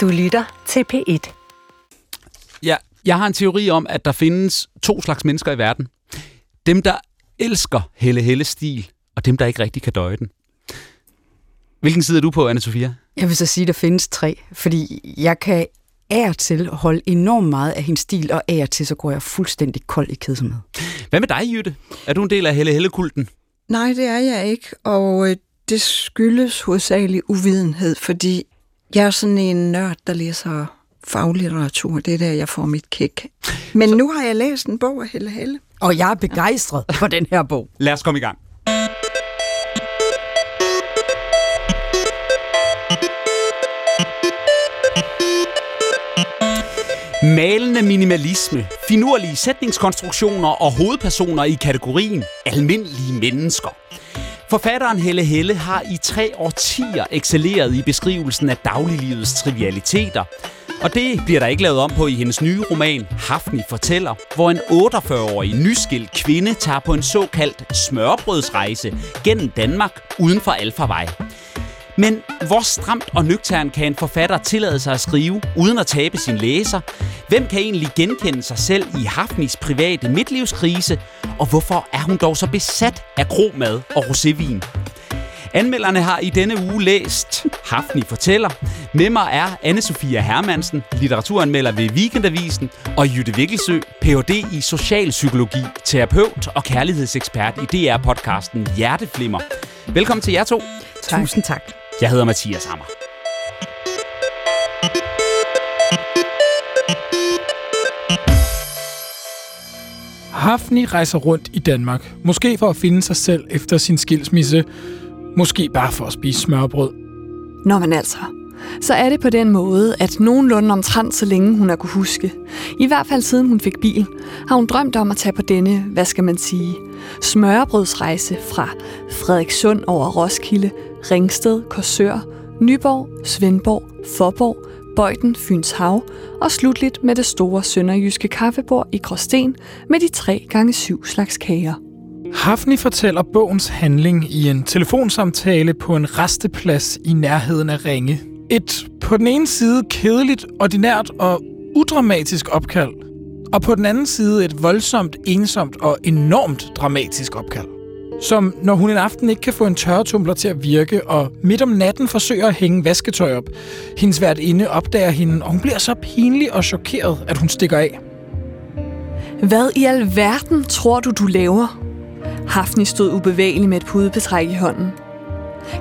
Du lytter til P1. Ja, jeg har en teori om, at der findes to slags mennesker i verden. Dem, der elsker Helle Helle stil, og dem, der ikke rigtig kan døje den. Hvilken side er du på, anne Sofia? Jeg vil så sige, at der findes tre, fordi jeg kan af til holde enormt meget af hendes stil, og af til så går jeg fuldstændig kold i kedsomhed. Hvad med dig, Jytte? Er du en del af Helle Helle-kulten? Nej, det er jeg ikke, og øh, det skyldes hovedsageligt uvidenhed, fordi jeg er sådan en nørd, der læser faglitteratur. Det er der, jeg får mit kick. Men så... nu har jeg læst en bog af Helle Helle. Og jeg er begejstret for den her bog. Lad os komme i gang. Malende minimalisme, finurlige sætningskonstruktioner og hovedpersoner i kategorien almindelige mennesker. Forfatteren Helle Helle har i tre årtier excelleret i beskrivelsen af dagliglivets trivialiteter. Og det bliver der ikke lavet om på i hendes nye roman Hafni fortæller, hvor en 48-årig nyskilt kvinde tager på en såkaldt smørbrødsrejse gennem Danmark uden for Alfarvej. Men hvor stramt og nøgtern kan en forfatter tillade sig at skrive, uden at tabe sin læser? Hvem kan egentlig genkende sig selv i Hafnis private midtlivskrise? Og hvorfor er hun dog så besat af kromad og rosévin? Anmelderne har i denne uge læst Hafni fortæller. Med mig er anne Sofia Hermansen, litteraturanmelder ved Weekendavisen, og Jytte Vikkelsø, Ph.D. i socialpsykologi, terapeut og kærlighedsekspert i DR-podcasten Hjerteflimmer. Velkommen til jer to. Tak. Tusind tak. Jeg hedder Mathias Hammer. Hafni rejser rundt i Danmark. Måske for at finde sig selv efter sin skilsmisse. Måske bare for at spise smørbrød. Nå, men altså. Så er det på den måde, at nogenlunde omtrent så længe hun har kunne huske, i hvert fald siden hun fik bil, har hun drømt om at tage på denne, hvad skal man sige, smørbrødsrejse fra Frederikssund over Roskilde, Ringsted, Korsør, Nyborg, Svendborg, Forborg, Bøjden, Fyns Hav og slutligt med det store sønderjyske kaffebord i Gråsten med de 3 gange 7 slags kager. Hafni fortæller bogens handling i en telefonsamtale på en resteplads i nærheden af Ringe. Et på den ene side kedeligt, ordinært og udramatisk opkald, og på den anden side et voldsomt, ensomt og enormt dramatisk opkald. Som når hun en aften ikke kan få en tørretumbler til at virke, og midt om natten forsøger at hænge vasketøj op. Hendes inde opdager hende, og hun bliver så pinlig og chokeret, at hun stikker af. Hvad i alverden tror du, du laver? Hafni stod ubevægelig med et pudebetræk i hånden.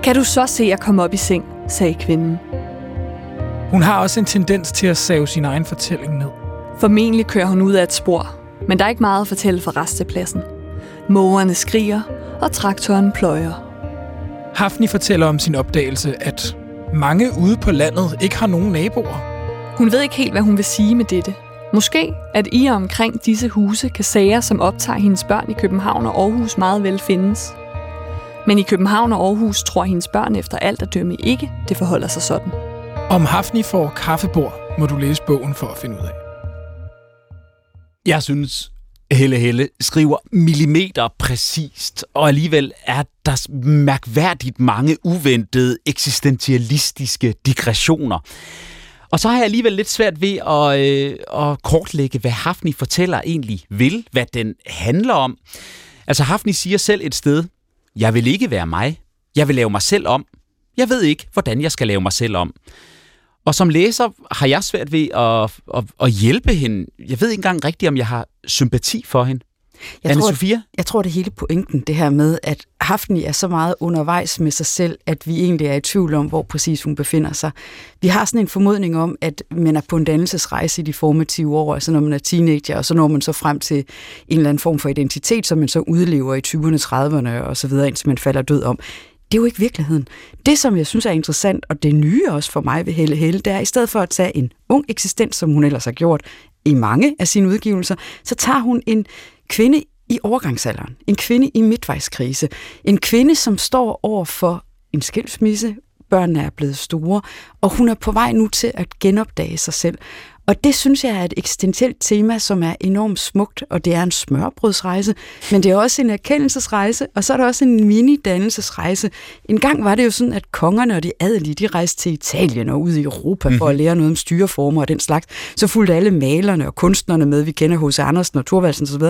Kan du så se at komme op i seng, sagde kvinden. Hun har også en tendens til at save sin egen fortælling ned. Formentlig kører hun ud af et spor, men der er ikke meget at fortælle for restepladsen. Mågerne skriger, og traktoren pløjer. Hafni fortæller om sin opdagelse, at mange ude på landet ikke har nogen naboer. Hun ved ikke helt, hvad hun vil sige med dette. Måske, at i og omkring disse huse kan sager, som optager hendes børn i København og Aarhus, meget vel findes. Men i København og Aarhus tror hendes børn efter alt at dømme ikke, det forholder sig sådan. Om Hafni får kaffebord, må du læse bogen for at finde ud af. Jeg synes, Helle Helle skriver millimeter præcist, og alligevel er der mærkværdigt mange uventede eksistentialistiske digressioner. Og så har jeg alligevel lidt svært ved at, øh, at kortlægge, hvad Hafni fortæller egentlig vil, hvad den handler om. Altså Hafni siger selv et sted, jeg vil ikke være mig, jeg vil lave mig selv om. Jeg ved ikke, hvordan jeg skal lave mig selv om. Og som læser har jeg svært ved at, at, at hjælpe hende. Jeg ved ikke engang rigtigt, om jeg har sympati for hende. Jeg Anne tror, Sofia? Jeg tror, det hele pointen, det her med, at Hafni er så meget undervejs med sig selv, at vi egentlig er i tvivl om, hvor præcis hun befinder sig. Vi har sådan en formodning om, at man er på en dannelsesrejse i de formative år, altså når man er teenager, og så når man så frem til en eller anden form for identitet, som man så udlever i 20'erne, 30'erne og så videre, indtil man falder død om. Det er jo ikke virkeligheden. Det, som jeg synes er interessant, og det nye også for mig ved Helle Helle, det er, at i stedet for at tage en ung eksistens, som hun ellers har gjort i mange af sine udgivelser, så tager hun en kvinde i overgangsalderen, en kvinde i midtvejskrise, en kvinde, som står over for en skilsmisse, børnene er blevet store, og hun er på vej nu til at genopdage sig selv. Og det synes jeg er et eksistentielt tema, som er enormt smukt, og det er en smørbrødsrejse, men det er også en erkendelsesrejse, og så er der også en mini-dannelsesrejse. En gang var det jo sådan, at kongerne og de adelige, de rejste til Italien og ud i Europa for at lære noget om styreformer og den slags. Så fulgte alle malerne og kunstnerne med, vi kender hos Andersen og Thorvaldsen osv.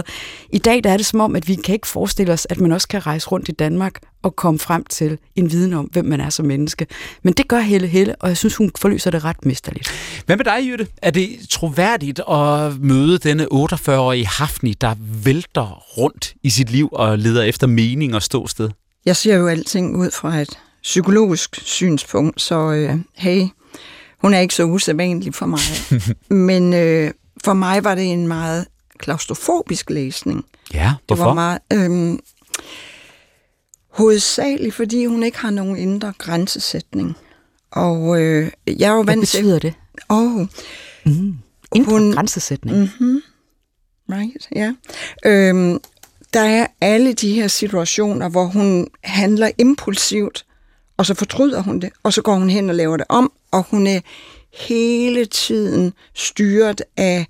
I dag der er det som om, at vi kan ikke forestille os, at man også kan rejse rundt i Danmark og komme frem til en viden om, hvem man er som menneske. Men det gør Helle Helle, og jeg synes, hun forløser det ret mesterligt. Hvad med dig, Jytte? Er det troværdigt at møde denne 48-årige Hafni, der vælter rundt i sit liv og leder efter mening og ståsted? Jeg ser jo alting ud fra et psykologisk synspunkt, så øh, hey, hun er ikke så usædvanlig for mig. Men øh, for mig var det en meget klaustrofobisk læsning. Ja, hvorfor? Det var meget... Øh, hovedsageligt, fordi hun ikke har nogen indre grænsesætning. Og øh, jeg er jo vant til... betyder det? Åh, oh, Mm. Indre Hun- grænsesætning. Mm-hmm. Right, ja. Øhm, der er alle de her situationer, hvor hun handler impulsivt, og så fortryder hun det, og så går hun hen og laver det om, og hun er hele tiden styret af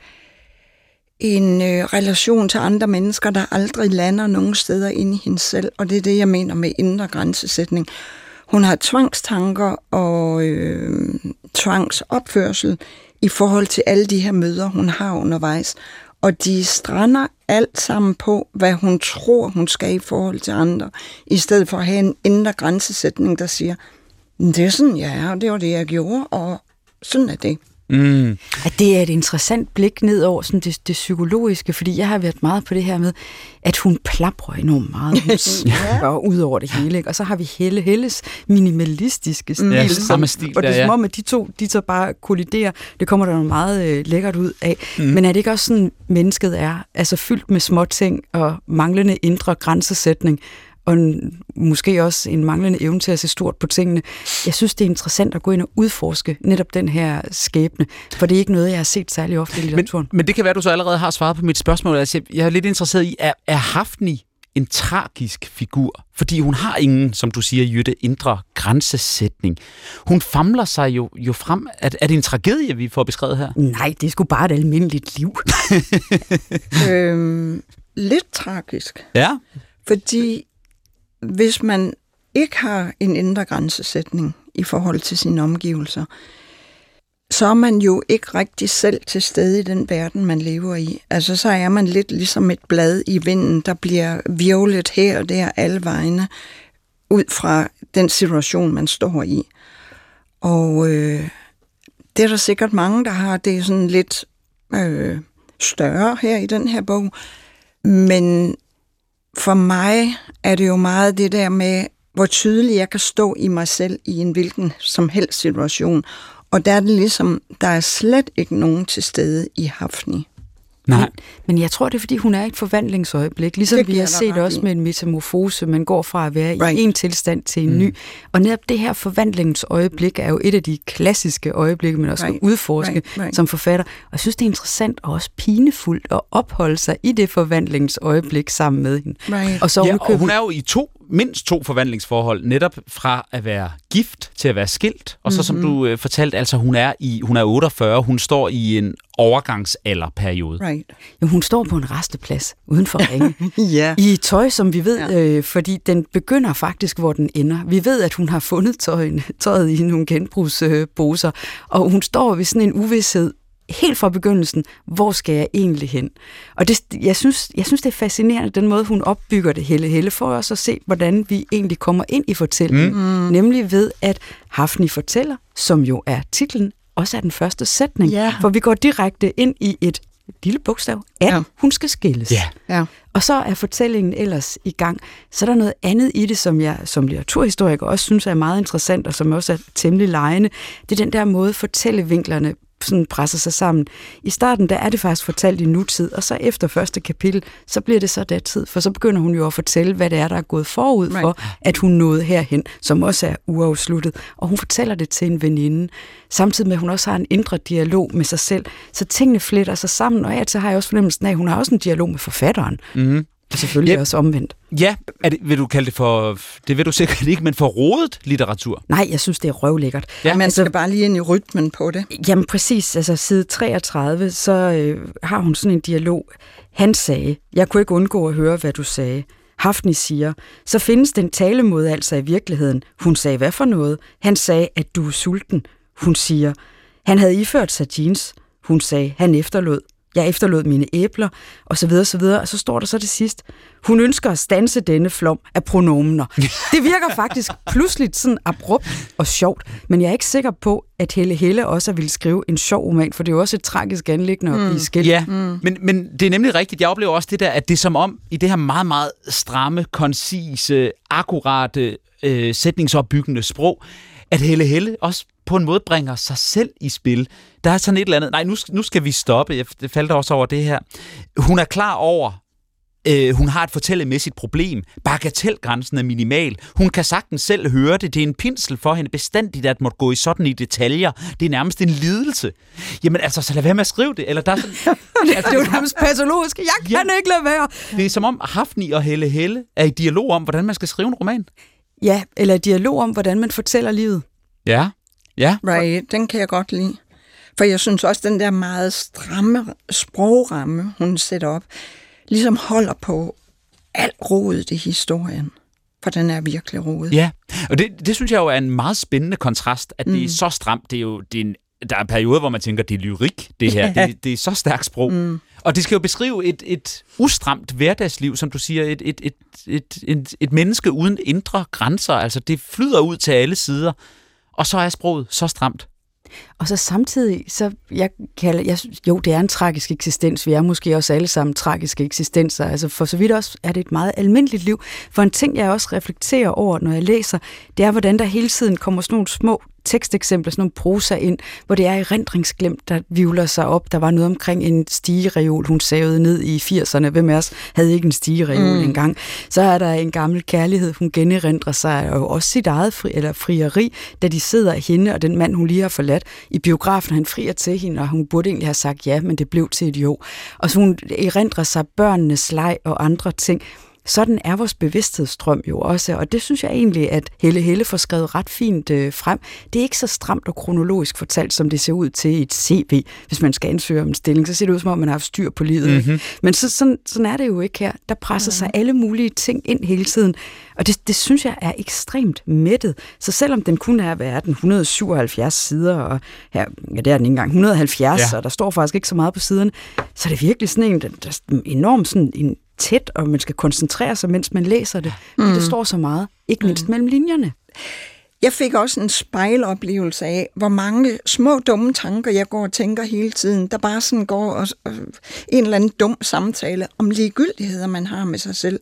en øh, relation til andre mennesker, der aldrig lander nogen steder inde i hende selv, og det er det, jeg mener med indre grænsesætning. Hun har tvangstanker og øh, tvangsopførsel i forhold til alle de her møder, hun har undervejs. Og de strander alt sammen på, hvad hun tror, hun skal i forhold til andre, i stedet for at have en indre grænsesætning, der siger, det er sådan, jeg er, og det var det, jeg gjorde, og sådan er det. Mm. At det er et interessant blik ned over sådan det, det psykologiske, fordi jeg har været meget på det her med, at hun plaprer enormt meget. Hun smør ud over det hele. Ikke? Og så har vi Helle Helles minimalistiske stil. Ja, som- samme stil Og det er ja. som om, at de to de så bare kolliderer. Det kommer der noget meget øh, lækkert ud af. Mm. Men er det ikke også sådan, mennesket er? Altså fyldt med små ting og manglende indre grænsesætning og en, måske også en manglende evne til at se stort på tingene. Jeg synes, det er interessant at gå ind og udforske netop den her skæbne, for det er ikke noget, jeg har set særlig ofte i litteraturen. Men, men det kan være, at du så allerede har svaret på mit spørgsmål. Altså, jeg er lidt interesseret i, er, er Hafni en tragisk figur? Fordi hun har ingen, som du siger, Jytte, indre grænsesætning. Hun famler sig jo, jo frem. Er, er det en tragedie, vi får beskrevet her? Nej, det er sgu bare et almindeligt liv. øhm, lidt tragisk. Ja. Fordi hvis man ikke har en indre grænsesætning i forhold til sine omgivelser, så er man jo ikke rigtig selv til stede i den verden, man lever i. Altså, så er man lidt ligesom et blad i vinden, der bliver virvlet her og der alle vegne, ud fra den situation, man står i. Og øh, det er der sikkert mange, der har. Det er sådan lidt øh, større her i den her bog. Men for mig er det jo meget det der med, hvor tydeligt jeg kan stå i mig selv i en hvilken som helst situation. Og der er det ligesom, der er slet ikke nogen til stede i Hafni. Nej. Men, men jeg tror, det er, fordi hun er i et forvandlingsøjeblik. Ligesom vi har set også i. med en metamorfose. Man går fra at være Right. i en tilstand til en mm. ny. Og netop det her forvandlingsøjeblik er jo et af de klassiske øjeblikke, man også right. Skal udforske Right. Right. som forfatter. Og jeg synes, det er interessant og også pinefuldt at opholde sig i det forvandlingsøjeblik sammen med hende. Right. Og så Ja, og hun er jo i to, mindst to forvandlingsforhold, netop fra at være gift til at være skilt. Og så mm-hmm. som du øh, fortalte, altså hun er, i, hun er 48, hun står i en overgangsalderperiode. Right. Jo, hun står på en resteplads uden for ringe. Ja. I tøj, som vi ved, øh, fordi den begynder faktisk, hvor den ender. Vi ved, at hun har fundet tøjen, tøjet i nogle genbrugsposer, øh, og hun står ved sådan en uvidshed helt fra begyndelsen, hvor skal jeg egentlig hen? Og det, jeg, synes, jeg synes, det er fascinerende, den måde, hun opbygger det hele, hele for os at se, hvordan vi egentlig kommer ind i fortællingen. Mm. Nemlig ved, at Hafni fortæller, som jo er titlen, også er den første sætning. Ja. For vi går direkte ind i et lille bogstav, at ja. Ja. hun skal skilles. Ja. Ja. Og så er fortællingen ellers i gang. Så er der noget andet i det, som jeg som litteraturhistoriker også synes er meget interessant, og som også er temmelig lejende. Det er den der måde, fortællevinklerne sådan presser sig sammen. I starten, der er det faktisk fortalt i nutid, og så efter første kapitel, så bliver det så datid, for så begynder hun jo at fortælle, hvad det er, der er gået forud Right. for, at hun nåede herhen, som også er uafsluttet. Og hun fortæller det til en veninde, samtidig med, at hun også har en indre dialog med sig selv. Så tingene fletter sig sammen, og og til har jeg også fornemmelsen af, at hun har også en dialog med forfatteren. Mm. Og selvfølgelig Yep. også omvendt. Ja, er det, vil du kalde det for, det vil du sikkert ikke, men for rodet litteratur? Nej, jeg synes, det er røvlækkert. Ja, Man altså- skal bare lige ind i rytmen på det. Jamen præcis, altså side 33, så øh, har hun sådan en dialog. Han sagde, jeg kunne ikke undgå at høre, hvad du sagde. Hafni siger, så findes den talemåde altså i virkeligheden. Hun sagde, hvad for noget? Han sagde, at du er sulten. Hun siger, han havde iført sig jeans. Hun sagde, han efterlod. Jeg efterlod mine æbler, og så videre, så videre. Og så står der så til sidst, hun ønsker at stanse denne flom af pronomener. Det virker faktisk pludselig sådan abrupt og sjovt, men jeg er ikke sikker på, at Helle Helle også ville skrive en sjov roman, for det er jo også et tragisk anlæggende at blive skilt. Ja, mm. men, men det er nemlig rigtigt. Jeg oplever også det der, at det er som om, i det her meget, meget stramme, koncise, akkurate, øh, sætningsopbyggende sprog, at Helle Helle også på en måde bringer sig selv i spil. Der er sådan et eller andet, nej, nu, nu skal vi stoppe, jeg det faldt også over det her. Hun er klar over, øh, hun har et fortællemæssigt problem. Bagatelgrænsen er minimal. Hun kan sagtens selv høre det. Det er en pinsel for hende bestandigt at måtte gå i sådan i detaljer. Det er nærmest en lidelse. Jamen altså, så lad være med at skrive det. Eller der er sådan, Det er jo nærmest patologisk. Jeg kan Ja. ikke lade være. det er som om Hafni og Helle Helle er i dialog om, hvordan man skal skrive en roman. Ja, eller dialog om, hvordan man fortæller livet. Ja. Ja. Right, den kan jeg godt lide. For jeg synes også, den der meget stramme sprogramme, hun sætter op, ligesom holder på alt rodet i historien. For den er virkelig rodet. Ja, og det, det synes jeg jo er en meget spændende kontrast, at det er så stramt. Det er jo det er en, der er perioder, hvor man tænker, det er lyrik, det her. Ja. Det, det er så stærkt sprog. Mm. Og det skal jo beskrive et, et ustramt hverdagsliv, som du siger, et, et, et, et, et, et menneske uden indre grænser. Altså, det flyder ud til alle sider, og så er sproget så stramt. Og så samtidig, så jeg kalder, jeg, jo, det er en tragisk eksistens. Vi er måske også alle sammen tragiske eksistenser. Altså for så vidt også er det et meget almindeligt liv. For en ting, jeg også reflekterer over, når jeg læser, det er, hvordan der hele tiden kommer sådan nogle små teksteksempler, sådan nogle prosa ind, hvor det er erindringsglemt, der vivler sig op. Der var noget omkring en stigereol, hun savede ned i 80'erne. Hvem af os havde ikke en stigereol mm. engang? Så er der en gammel kærlighed, hun generindrer sig, og også sit eget fri, eller frieri, da de sidder hende og den mand, hun lige har forladt i biografen. Han frier til hende, og hun burde egentlig have sagt ja, men det blev til et jo. Og så hun erindrer sig børnenes leg og andre ting. Sådan er vores bevidsthedsstrøm jo også, og det synes jeg egentlig, at Helle Helle får skrevet ret fint øh, frem. Det er ikke så stramt og kronologisk fortalt, som det ser ud til i et CV. Hvis man skal ansøge om en stilling, så ser det ud som om, man har haft styr på livet. Mm-hmm. Men så, sådan, sådan er det jo ikke her. Der presser sig alle mulige ting ind hele tiden, og det, det synes jeg er ekstremt mættet. Så selvom den kun er, hvad er den, 177 sider, og her, ja, det er den ikke engang, 170, Ja. og der står faktisk ikke så meget på siderne, så er det virkelig sådan en, der, der er enormt sådan en tæt, og man skal koncentrere sig, mens man læser det. Mm. Det står så meget, ikke mindst mm. mellem linjerne. Jeg fik også en spejloplevelse af, hvor mange små dumme tanker, jeg går og tænker hele tiden, der bare sådan går og, og en eller anden dum samtale om ligegyldigheder, man har med sig selv.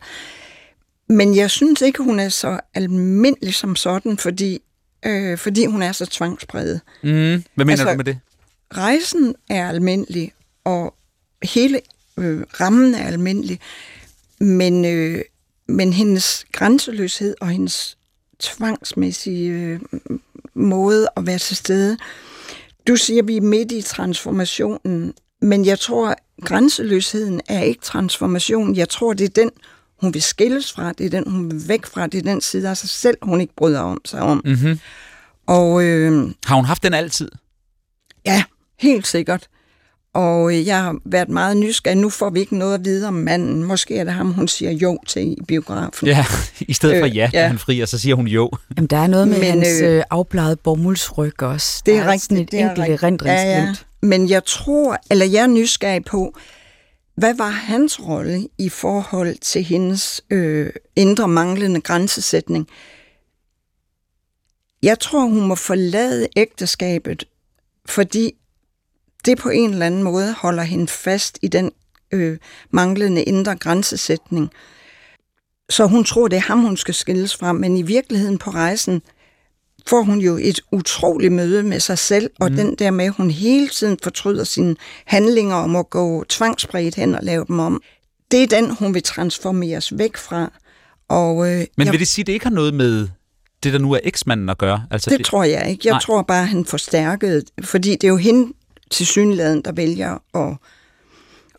Men jeg synes ikke, hun er så almindelig som sådan, fordi, øh, fordi hun er så tvangspræget. Mm. Hvad mener Altså- du med det? Rejsen er almindelig, og hele øh, rammen er almindelig, men, øh, men hendes grænseløshed og hendes tvangsmæssige øh, måde at være til stede. Du siger, at vi er midt i transformationen, men jeg tror, grænseløsheden er ikke transformation. Jeg tror, det er den, hun vil skilles fra, det er den, hun vil væk fra, det er den side af sig selv, hun ikke bryder om sig om. Mm-hmm. Og øh, Har hun haft den altid? Ja, helt sikkert. Og øh, jeg har været meget nysgerrig. Nu får vi ikke noget at vide om manden. Måske er det ham, hun siger jo til i biografen. Ja, i stedet for Øh, ja, ja. ja. han fri, og så siger hun jo. Jamen, der er noget med Men, hans øh, øh, afbladede bomuldsryg også. Det er der er sådan et rigtigt, det er enkelt rigtigt. erindringsglimt. Men jeg tror, eller jeg er nysgerrig på, hvad var hans rolle i forhold til hendes øh, indre manglende grænsesætning? Jeg tror, hun må forlade ægteskabet, fordi det på en eller anden måde holder hende fast i den øh, manglende indre grænsesætning. Så hun tror, det er ham, hun skal skilles fra, men i virkeligheden på rejsen får hun jo et utroligt møde med sig selv, og mm. den der med, at hun hele tiden fortryder sine handlinger om at gå tvangsspredt hen og lave dem om. Det er den, hun vil transformeres væk fra. Og, øh, Men jeg, vil det sige, at det ikke har noget med det, der nu er eksmanden at gøre? Altså, det tror jeg ikke. Jeg Nej. tror bare, han forstærkede, fordi det er jo hende til synligheden, der vælger at,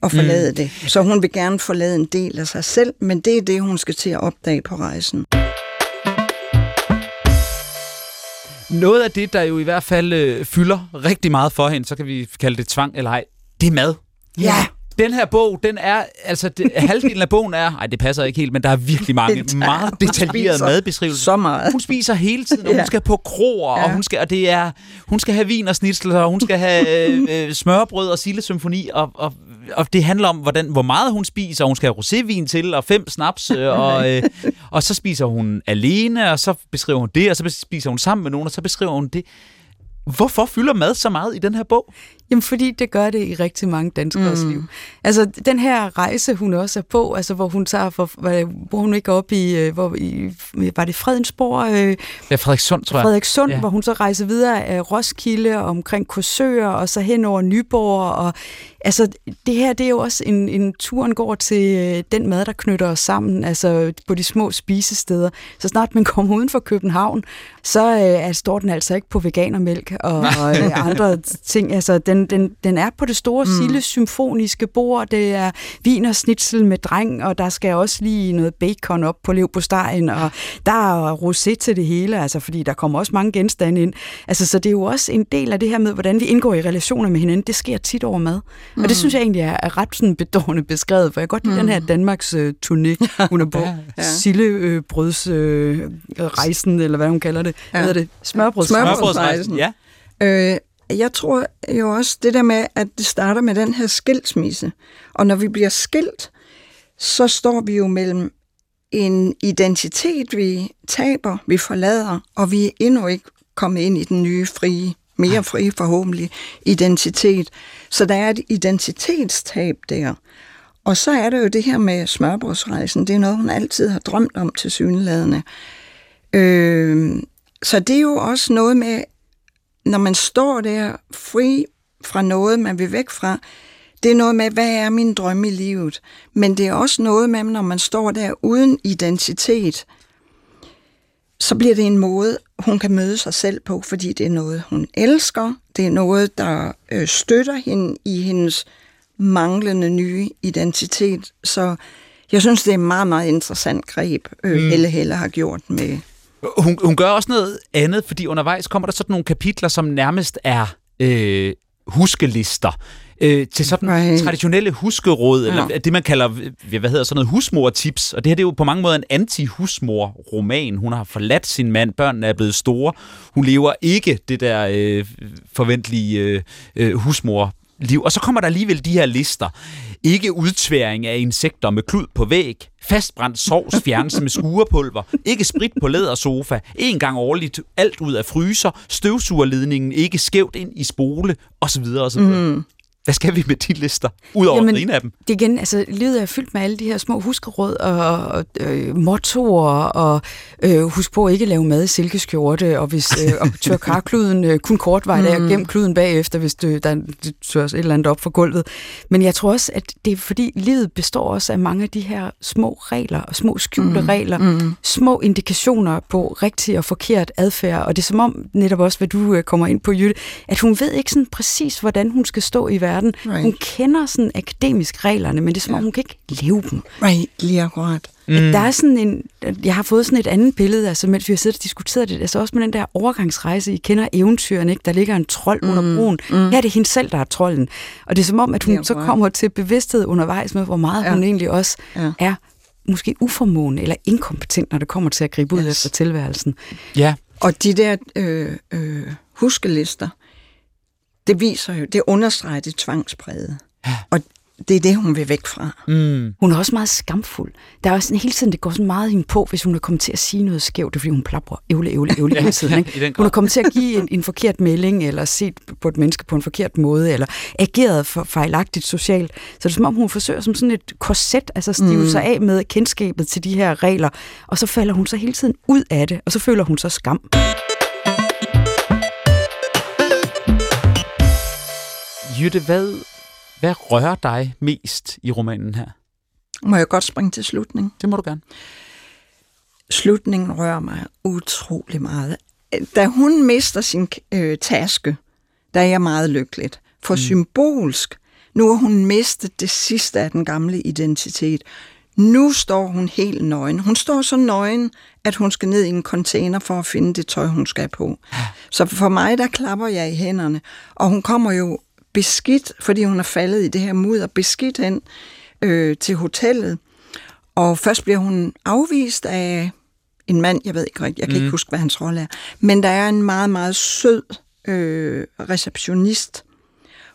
at forlade mm. det. Så hun vil gerne forlade en del af sig selv, men det er det, hun skal til at opdage på rejsen. Noget af det, der jo i hvert fald øh, fylder rigtig meget for hende, så kan vi kalde det tvang eller ej, det er mad. Ja. Den her bog, den er, altså det, halvdelen af bogen er, nej det passer ikke helt, men der er virkelig mange Det meget detaljerede madbeskrivelser. Så meget. Hun spiser hele tiden, og hun Ja. skal på kroer, ja. og hun skal, og det er, hun skal have vin og snitsler, og hun skal have øh, øh, smørbrød og sildesymfoni, og, og, og det handler om, hvordan, hvor meget hun spiser, og hun skal have rosévin til, og fem snaps, øh, og, øh, og så spiser hun alene, og så beskriver hun det, og så spiser hun sammen med nogen, og så beskriver hun det. Hvorfor fylder mad så meget i den her bog? Jamen, fordi det gør det i rigtig mange danskers mm. liv. Altså, den her rejse, hun også er på, altså, hvor hun tager, for, hvor hun ikke oppe i, øh, hvor, i, var det Fredensborg, øh, Ja, Frederikssund, tror jeg. Frederikssund, Ja. hvor hun så rejser videre af Roskilde og omkring Korsør, og så hen over Nyborg, og altså, det her, det er jo også en, en turen går til øh, den mad, der knytter os sammen, altså på de små spisesteder. Så snart man kommer uden for København, så øh, står den altså ikke på veganermælk og, og øh, andre ting. Altså, den, den, den er på det store mm. Sille symfoniske bord. Det er vin og snitsel med dreng, og der skal også lige noget bacon op på leverpostejen, og der er rosé til det hele, altså, fordi der kommer også mange genstande ind. Altså, så det er jo også en del af det her med, hvordan vi indgår i relationer med hinanden. Det sker tit over mad. Mm. Og det synes jeg egentlig er, er ret sådan bedårende beskrevet, for jeg kan godt lide mm. den her Danmarks øh, turné, hun er på. ja, ja. Sillebrøds øh, rejsen, eller hvad hun kalder det. Ja. Hvad det? Smørbrøds. Smørbrødsrejsen. Ja. Øh, jeg tror jo også det der med, at det starter med den her skilsmisse. Og når vi bliver skilt, så står vi jo mellem en identitet, vi taber, vi forlader, og vi er endnu ikke kommet ind i den nye frie, mere frie forhåbentlig, identitet. Så der er et identitetstab der. Og så er der jo det her med smørbrødsrejsen. Det er noget, hun altid har drømt om til syneladende. Øh, så det er jo også noget med, når man står der fri fra noget, man vil væk fra, det er noget med, hvad er min drøm i livet? Men det er også noget med, når man står der uden identitet, så bliver det en måde, hun kan møde sig selv på, fordi det er noget, hun elsker. Det er noget, der øh, støtter hende i hendes manglende nye identitet. Så jeg synes, det er et meget, meget interessant greb, øh, mm. Helle Helle har gjort med Hun, hun gør også noget andet, fordi undervejs kommer der sådan nogle kapitler, som nærmest er øh, huskelister. Øh, til sådan Right. traditionelle huskeråd, ja. Eller det man kalder, hvad hedder sådan noget, husmor-tips. Og det her det er jo på mange måder en anti-husmor-roman. Hun har forladt sin mand, børnene er blevet store. Hun lever ikke det der øh, forventelige øh, øh, husmor liv. Og så kommer der alligevel de her lister. Ikke udtværing af insekter med klud på væg. Fastbrændt sovs fjernelse med skurepulver. Ikke sprit på lædersofa. En gang årligt alt ud af fryser. Støvsugerledningen ikke skævt ind i spole. Og så videre og så videre. Mm. Hvad skal vi med de lister? Udover Jamen, en af dem. Det igen, altså livet er fyldt med alle de her små huskeråd og, og øh, mottoer, og øh, husk på at ikke lave mad i silkeskjorte, og hvis øh, og tør karkluden øh, kun kort vej der, Mm. gem kluden bagefter, hvis du, der det tørs et eller andet op for gulvet. Men jeg tror også, at det er fordi, livet består også af mange af de her små regler, og små skjulte mm. regler, mm. små indikationer på rigtig og forkert adfærd, og det er som om, netop også, hvad du øh, kommer ind på, Jytte, at hun ved ikke sådan præcis, hvordan hun skal stå i verden. Right. Hun kender sådan akademisk reglerne, men det er som om, hun kan ikke leve dem. Right, lige akkurat. Mm. Der er sådan en, jeg har fået sådan et andet billede, altså mens vi har siddet og diskuteret det, altså også med den der overgangsrejse, I kender eventyren, ikke? der ligger en trold mm. under broen. Mm. Her er det hende selv, der er trolden. Og det er som om, at hun så kommer til bevidsthed undervejs med, hvor meget ja. Ja. hun egentlig også Ja. er måske uformående eller inkompetent, når det kommer til at gribe ud Yes. efter tilværelsen. Ja. Og de der øh, øh, huskelister, det viser jo, det understreger det tvangspræget. Ja. Og det er det, hun vil væk fra. Mm. Hun er også meget skamfuld. Der er også sådan, hele tiden, det går sådan meget hende på, hvis hun er kommet til at sige noget skævt, det er fordi hun plapper ævle, ævle, ævle hele tiden. Ikke? Hun er kommet til at give en, en forkert melding, eller set på et menneske på en forkert måde, eller ageret for, fejlagtigt socialt. Så det er som om, hun forsøger som sådan et korset, altså stive mm. sig af med kendskabet til de her regler, og så falder hun så hele tiden ud af det, og så føler hun så skam. Jytte, hvad, hvad rører dig mest i romanen her? Må jeg godt springe til slutningen? Det må du gerne. Slutningen rører mig utrolig meget. Da hun mister sin øh, taske, der er jeg meget lykkeligt. For mm. symbolsk, Nu har hun mistet det sidste af den gamle identitet. Nu står hun helt nøgen. Hun står så nøgen, at hun skal ned i en container for at finde det tøj, hun skal på. Så for mig, der klapper jeg i hænderne. Og hun kommer jo beskidt, fordi hun er faldet i det her mudder, beskidt hen øh, til hotellet. Og først bliver hun afvist af en mand, jeg ved ikke rigtigt, jeg kan mm. ikke huske, hvad hans rolle er. Men der er en meget, meget sød øh, receptionist,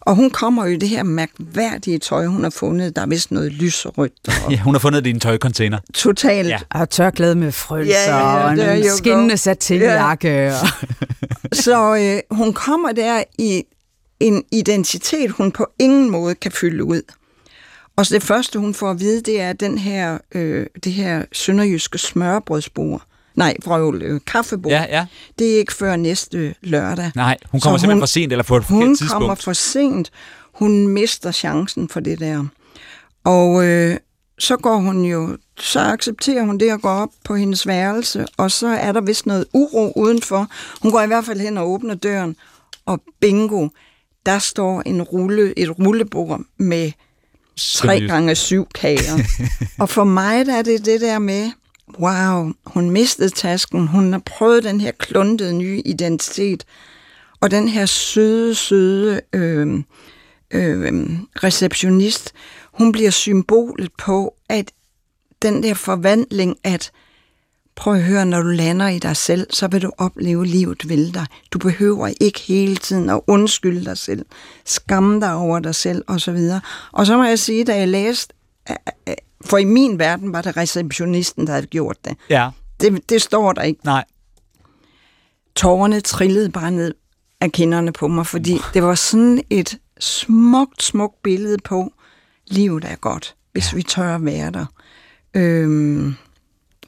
og hun kommer jo i det her mærkværdige tøj, hun har fundet. Der er vist noget lyserødt. Og ja, hun har fundet det i en tøjcontainer. Totalt. Ja. Og tørklæde med frølser ja, ja, ja, og en skinnende satinjakke. Ja. Så øh, hun kommer der i en identitet, hun på ingen måde kan fylde ud. Og så det første, hun får at vide, det er den her, øh, det her sønderjyske smørbrødsbord. Nej, vrøvl, øh, kaffebord. Ja, ja. Det er ikke før næste lørdag. Nej, hun kommer så simpelthen hun, for sent eller på et forkert tidspunkt. Hun kommer for sent. Hun mister chancen for det der. Og øh, så går hun jo, så accepterer hun det at gå op på hendes værelse, og så er der vist noget uro udenfor. Hun går i hvert fald hen og åbner døren, og bingo, der står en rulle, et rullebord med tre gange syv kager. og for mig der er det det der med, wow, hun mistede tasken, hun har prøvet den her kluntede nye identitet, og den her søde, søde øh, øh, receptionist, hun bliver symbolet på, at den der forvandling, at prøv at høre, når du lander i dig selv, så vil du opleve livet vil dig. Du behøver ikke hele tiden at undskylde dig selv, skamme dig over dig selv osv. Og så må jeg sige, da jeg læste for i min verden var det receptionisten, der havde gjort det. Ja. Det, det står der ikke. Nej. Tårerne trillede bare ned af kinderne på mig, fordi det var sådan et smukt, smukt billede på, livet er godt, hvis ja. vi tør at være der. Øhm,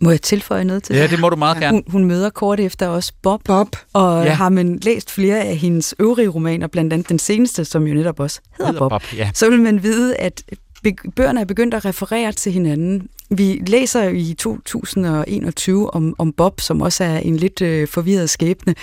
må jeg tilføje noget til ja, det? det må du meget gerne. Hun, hun møder kort efter også Bob. Bob. Og ja. har man læst flere af hendes øvrige romaner, blandt andet den seneste, som jo netop også hedder, hedder Bob, Bob ja. så vil man vide, at bøgerne er begyndt at referere til hinanden. Vi læser i 2021 om, om Bob, som også er en lidt øh, forvirret skæbne,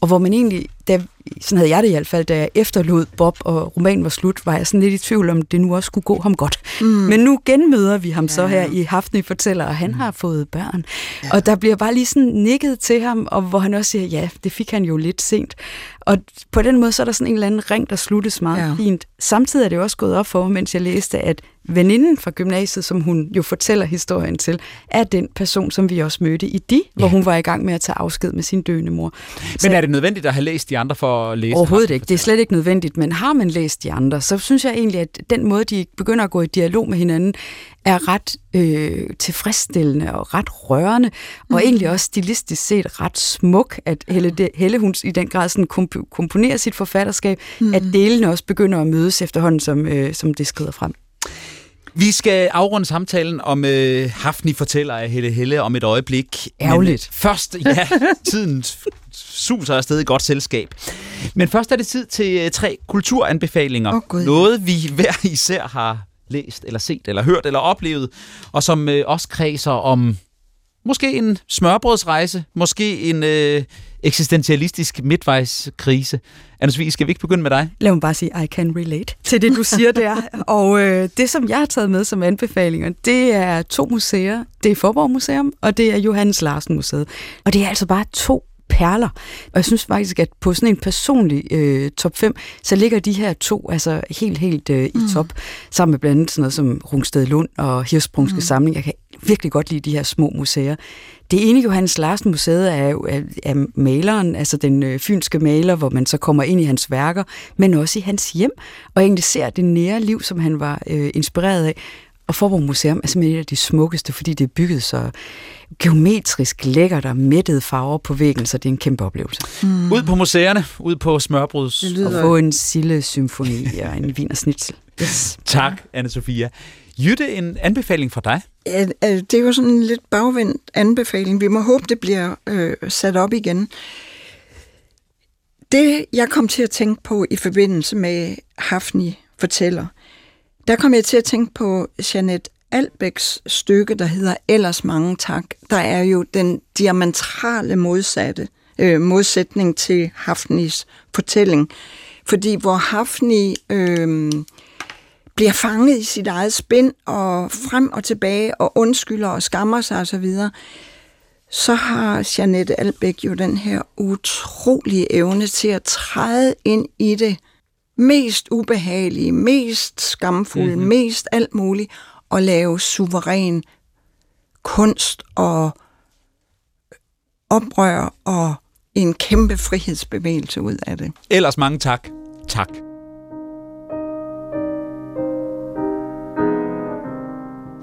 og hvor man egentlig, da, sådan havde jeg det i hvert fald, da jeg efterlod Bob, og romanen var slut, var jeg sådan lidt i tvivl om, det nu også skulle gå ham godt. Mm. Men nu genmøder vi ham ja. så her i Haften fortæller, og han mm. har fået børn. Ja. Og der bliver bare lige sådan nikket til ham, og hvor han også siger, ja, det fik han jo lidt sent. Og på den måde, så er der sådan en eller anden ring, der sluttes meget ja. fint. Samtidig er det også gået op for, mens jeg læste, at veninden fra gymnasiet, som hun jo fortæller historien til, er den person, som vi også mødte i de, ja. hvor hun var i gang med at tage afsked med sin døende mor. Så men er det nødvendigt at have læst de andre for at læse? Overhovedet ikke. Det er slet ikke nødvendigt, men har man læst de andre, så synes jeg egentlig, at den måde, de begynder at gå i dialog med hinanden, er ret øh, tilfredsstillende og ret rørende, mm. og egentlig også stilistisk set ret smuk, at Helle, de, Helle hun i den grad sådan komp- komponerer sit forfatterskab, mm. at delene også begynder at mødes efterhånden, som, øh, som det skrider frem. Vi skal afrunde samtalen om øh, Hafni fortæller af Helle Helle om et øjeblik. Ærgerligt. Men først, ja, tiden suser afsted i godt selskab. Men først er det tid til øh, tre kulturanbefalinger. Oh, Noget vi hver især har læst, eller set, eller hørt, eller oplevet, og som øh, også kredser om måske en smørbrødsrejse, måske en øh, eksistentialistisk midtvejskrise. Anders Vig, skal vi ikke begynde med dig? Lad mig bare sige, I can relate til det, du siger der. og øh, det, som jeg har taget med som anbefalinger, det er to museer. Det er Forborg Museum, og det er Johannes Larsen Museet. Og det er altså bare to perler. Og jeg synes faktisk, at på sådan en personlig øh, top 5, så ligger de her to altså helt, helt øh, i mm. top, sammen med blandt andet sådan noget som Rungsted Lund og Hirsprungske mm. Samling. Jeg kan virkelig godt lide de her små museer. Det ene Johannes Larsen Museet er jo er, er maleren, altså den øh, fynske maler, hvor man så kommer ind i hans værker, men også i hans hjem, og egentlig ser det nære liv, som han var øh, inspireret af. Og Forborg Museum er simpelthen et af de smukkeste, fordi det er bygget så geometrisk lækkert og mættede farver på væggen, så det er en kæmpe oplevelse. Mm. Ud på museerne, ud på smørbruds. Og få en sille symfoni og en vin og snitsel. Yes. Tak, anne Sofia. Jytte, en anbefaling fra dig? Øh, det er jo sådan en lidt bagvendt anbefaling. Vi må håbe, det bliver øh, sat op igen. Det, jeg kom til at tænke på i forbindelse med Hafni fortæller, der kom jeg til at tænke på Jeanette Albæks stykke, der hedder Ellers mange tak. Der er jo den diametrale modsatte, øh, modsætning til Hafnis fortælling. Fordi hvor Hafni øh, bliver fanget i sit eget spind og frem og tilbage og undskylder og skammer sig osv., så har Janette Albæk jo den her utrolige evne til at træde ind i det mest ubehagelige, mest skamfulde, mm-hmm. mest alt muligt, og lave suveræn kunst og oprør og en kæmpe frihedsbevægelse ud af det. Ellers mange tak. Tak.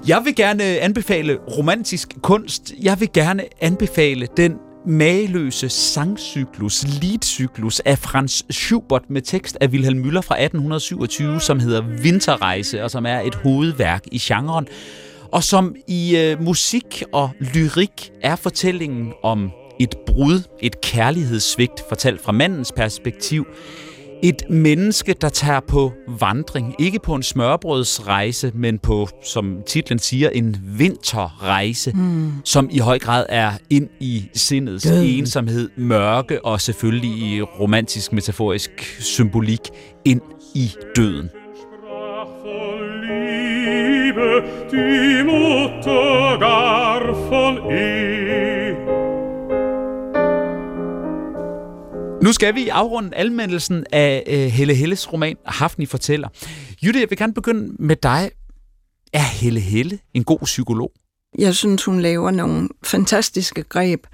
Jeg vil gerne øh, anbefale romantisk kunst. Jeg vil gerne anbefale den mageløse sangcyklus, leadcyklus af Franz Schubert med tekst af Wilhelm Müller fra 1827, som hedder Vinterrejse, og som er et hovedværk i genren, og som i øh, musik og lyrik er fortællingen om et brud, et kærlighedssvigt fortalt fra mandens perspektiv, et menneske, der tager på vandring, ikke på en smørbrødsrejse, men på, som titlen siger, en vinterrejse, mm. som i høj grad er ind i sindets Døden. ensomhed, mørke og selvfølgelig i romantisk metaforisk symbolik ind i døden. Die Mutter gar von Nu skal vi afrunde anmeldelsen af uh, Helle Helles roman Haften i fortæller. Jytte, jeg vil gerne begynde med dig. Er Helle Helle en god psykolog? Jeg synes, hun laver nogle fantastiske greb.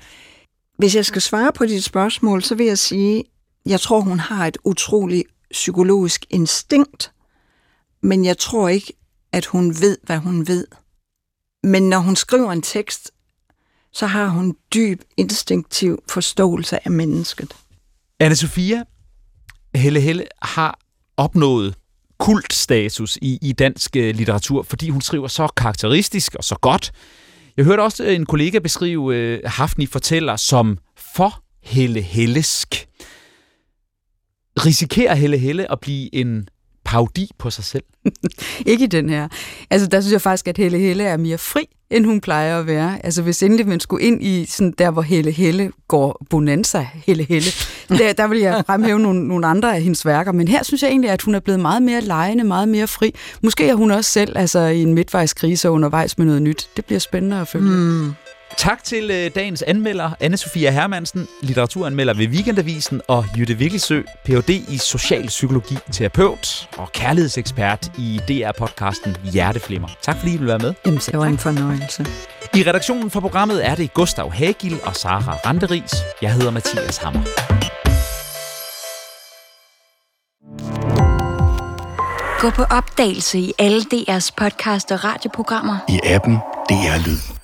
Hvis jeg skal svare på dit spørgsmål, så vil jeg sige, jeg tror, hun har et utroligt psykologisk instinkt, men jeg tror ikke, at hun ved, hvad hun ved. Men når hun skriver en tekst, så har hun dyb instinktiv forståelse af mennesket. Anna Sofia Helle Helle har opnået kultstatus i, i dansk øh, litteratur, fordi hun skriver så karakteristisk og så godt. Jeg hørte også øh, en kollega beskrive øh, Hafni fortæller som for Helle Hellesk. Risikerer Helle Helle at blive en paudi på sig selv? ikke i den her. Altså, der synes jeg faktisk, at Helle Helle er mere fri, end hun plejer at være. Altså, hvis endelig man skulle ind i sådan der, hvor Helle Helle går bonanza, Helle Helle, der, der vil jeg fremhæve nogle, nogle andre af hendes værker. Men her synes jeg egentlig, at hun er blevet meget mere lejende, meget mere fri. Måske er hun også selv altså, i en midtvejskrise undervejs med noget nyt. Det bliver spændende at følge. Mm. Tak til øh, dagens anmelder, anne Sofia Hermansen, litteraturanmelder ved Weekendavisen, og Jytte Vikkelsø, Ph.D. i social psykologi, terapeut og kærlighedsekspert i DR-podcasten Hjerteflimmer. Tak fordi I vil være med. Jamen, det var en fornøjelse. I redaktionen for programmet er det Gustav Hagil og Sara Randeris. Jeg hedder Mathias Hammer. Gå på opdagelse i alle DR's podcast og radioprogrammer. I appen DR Lyd.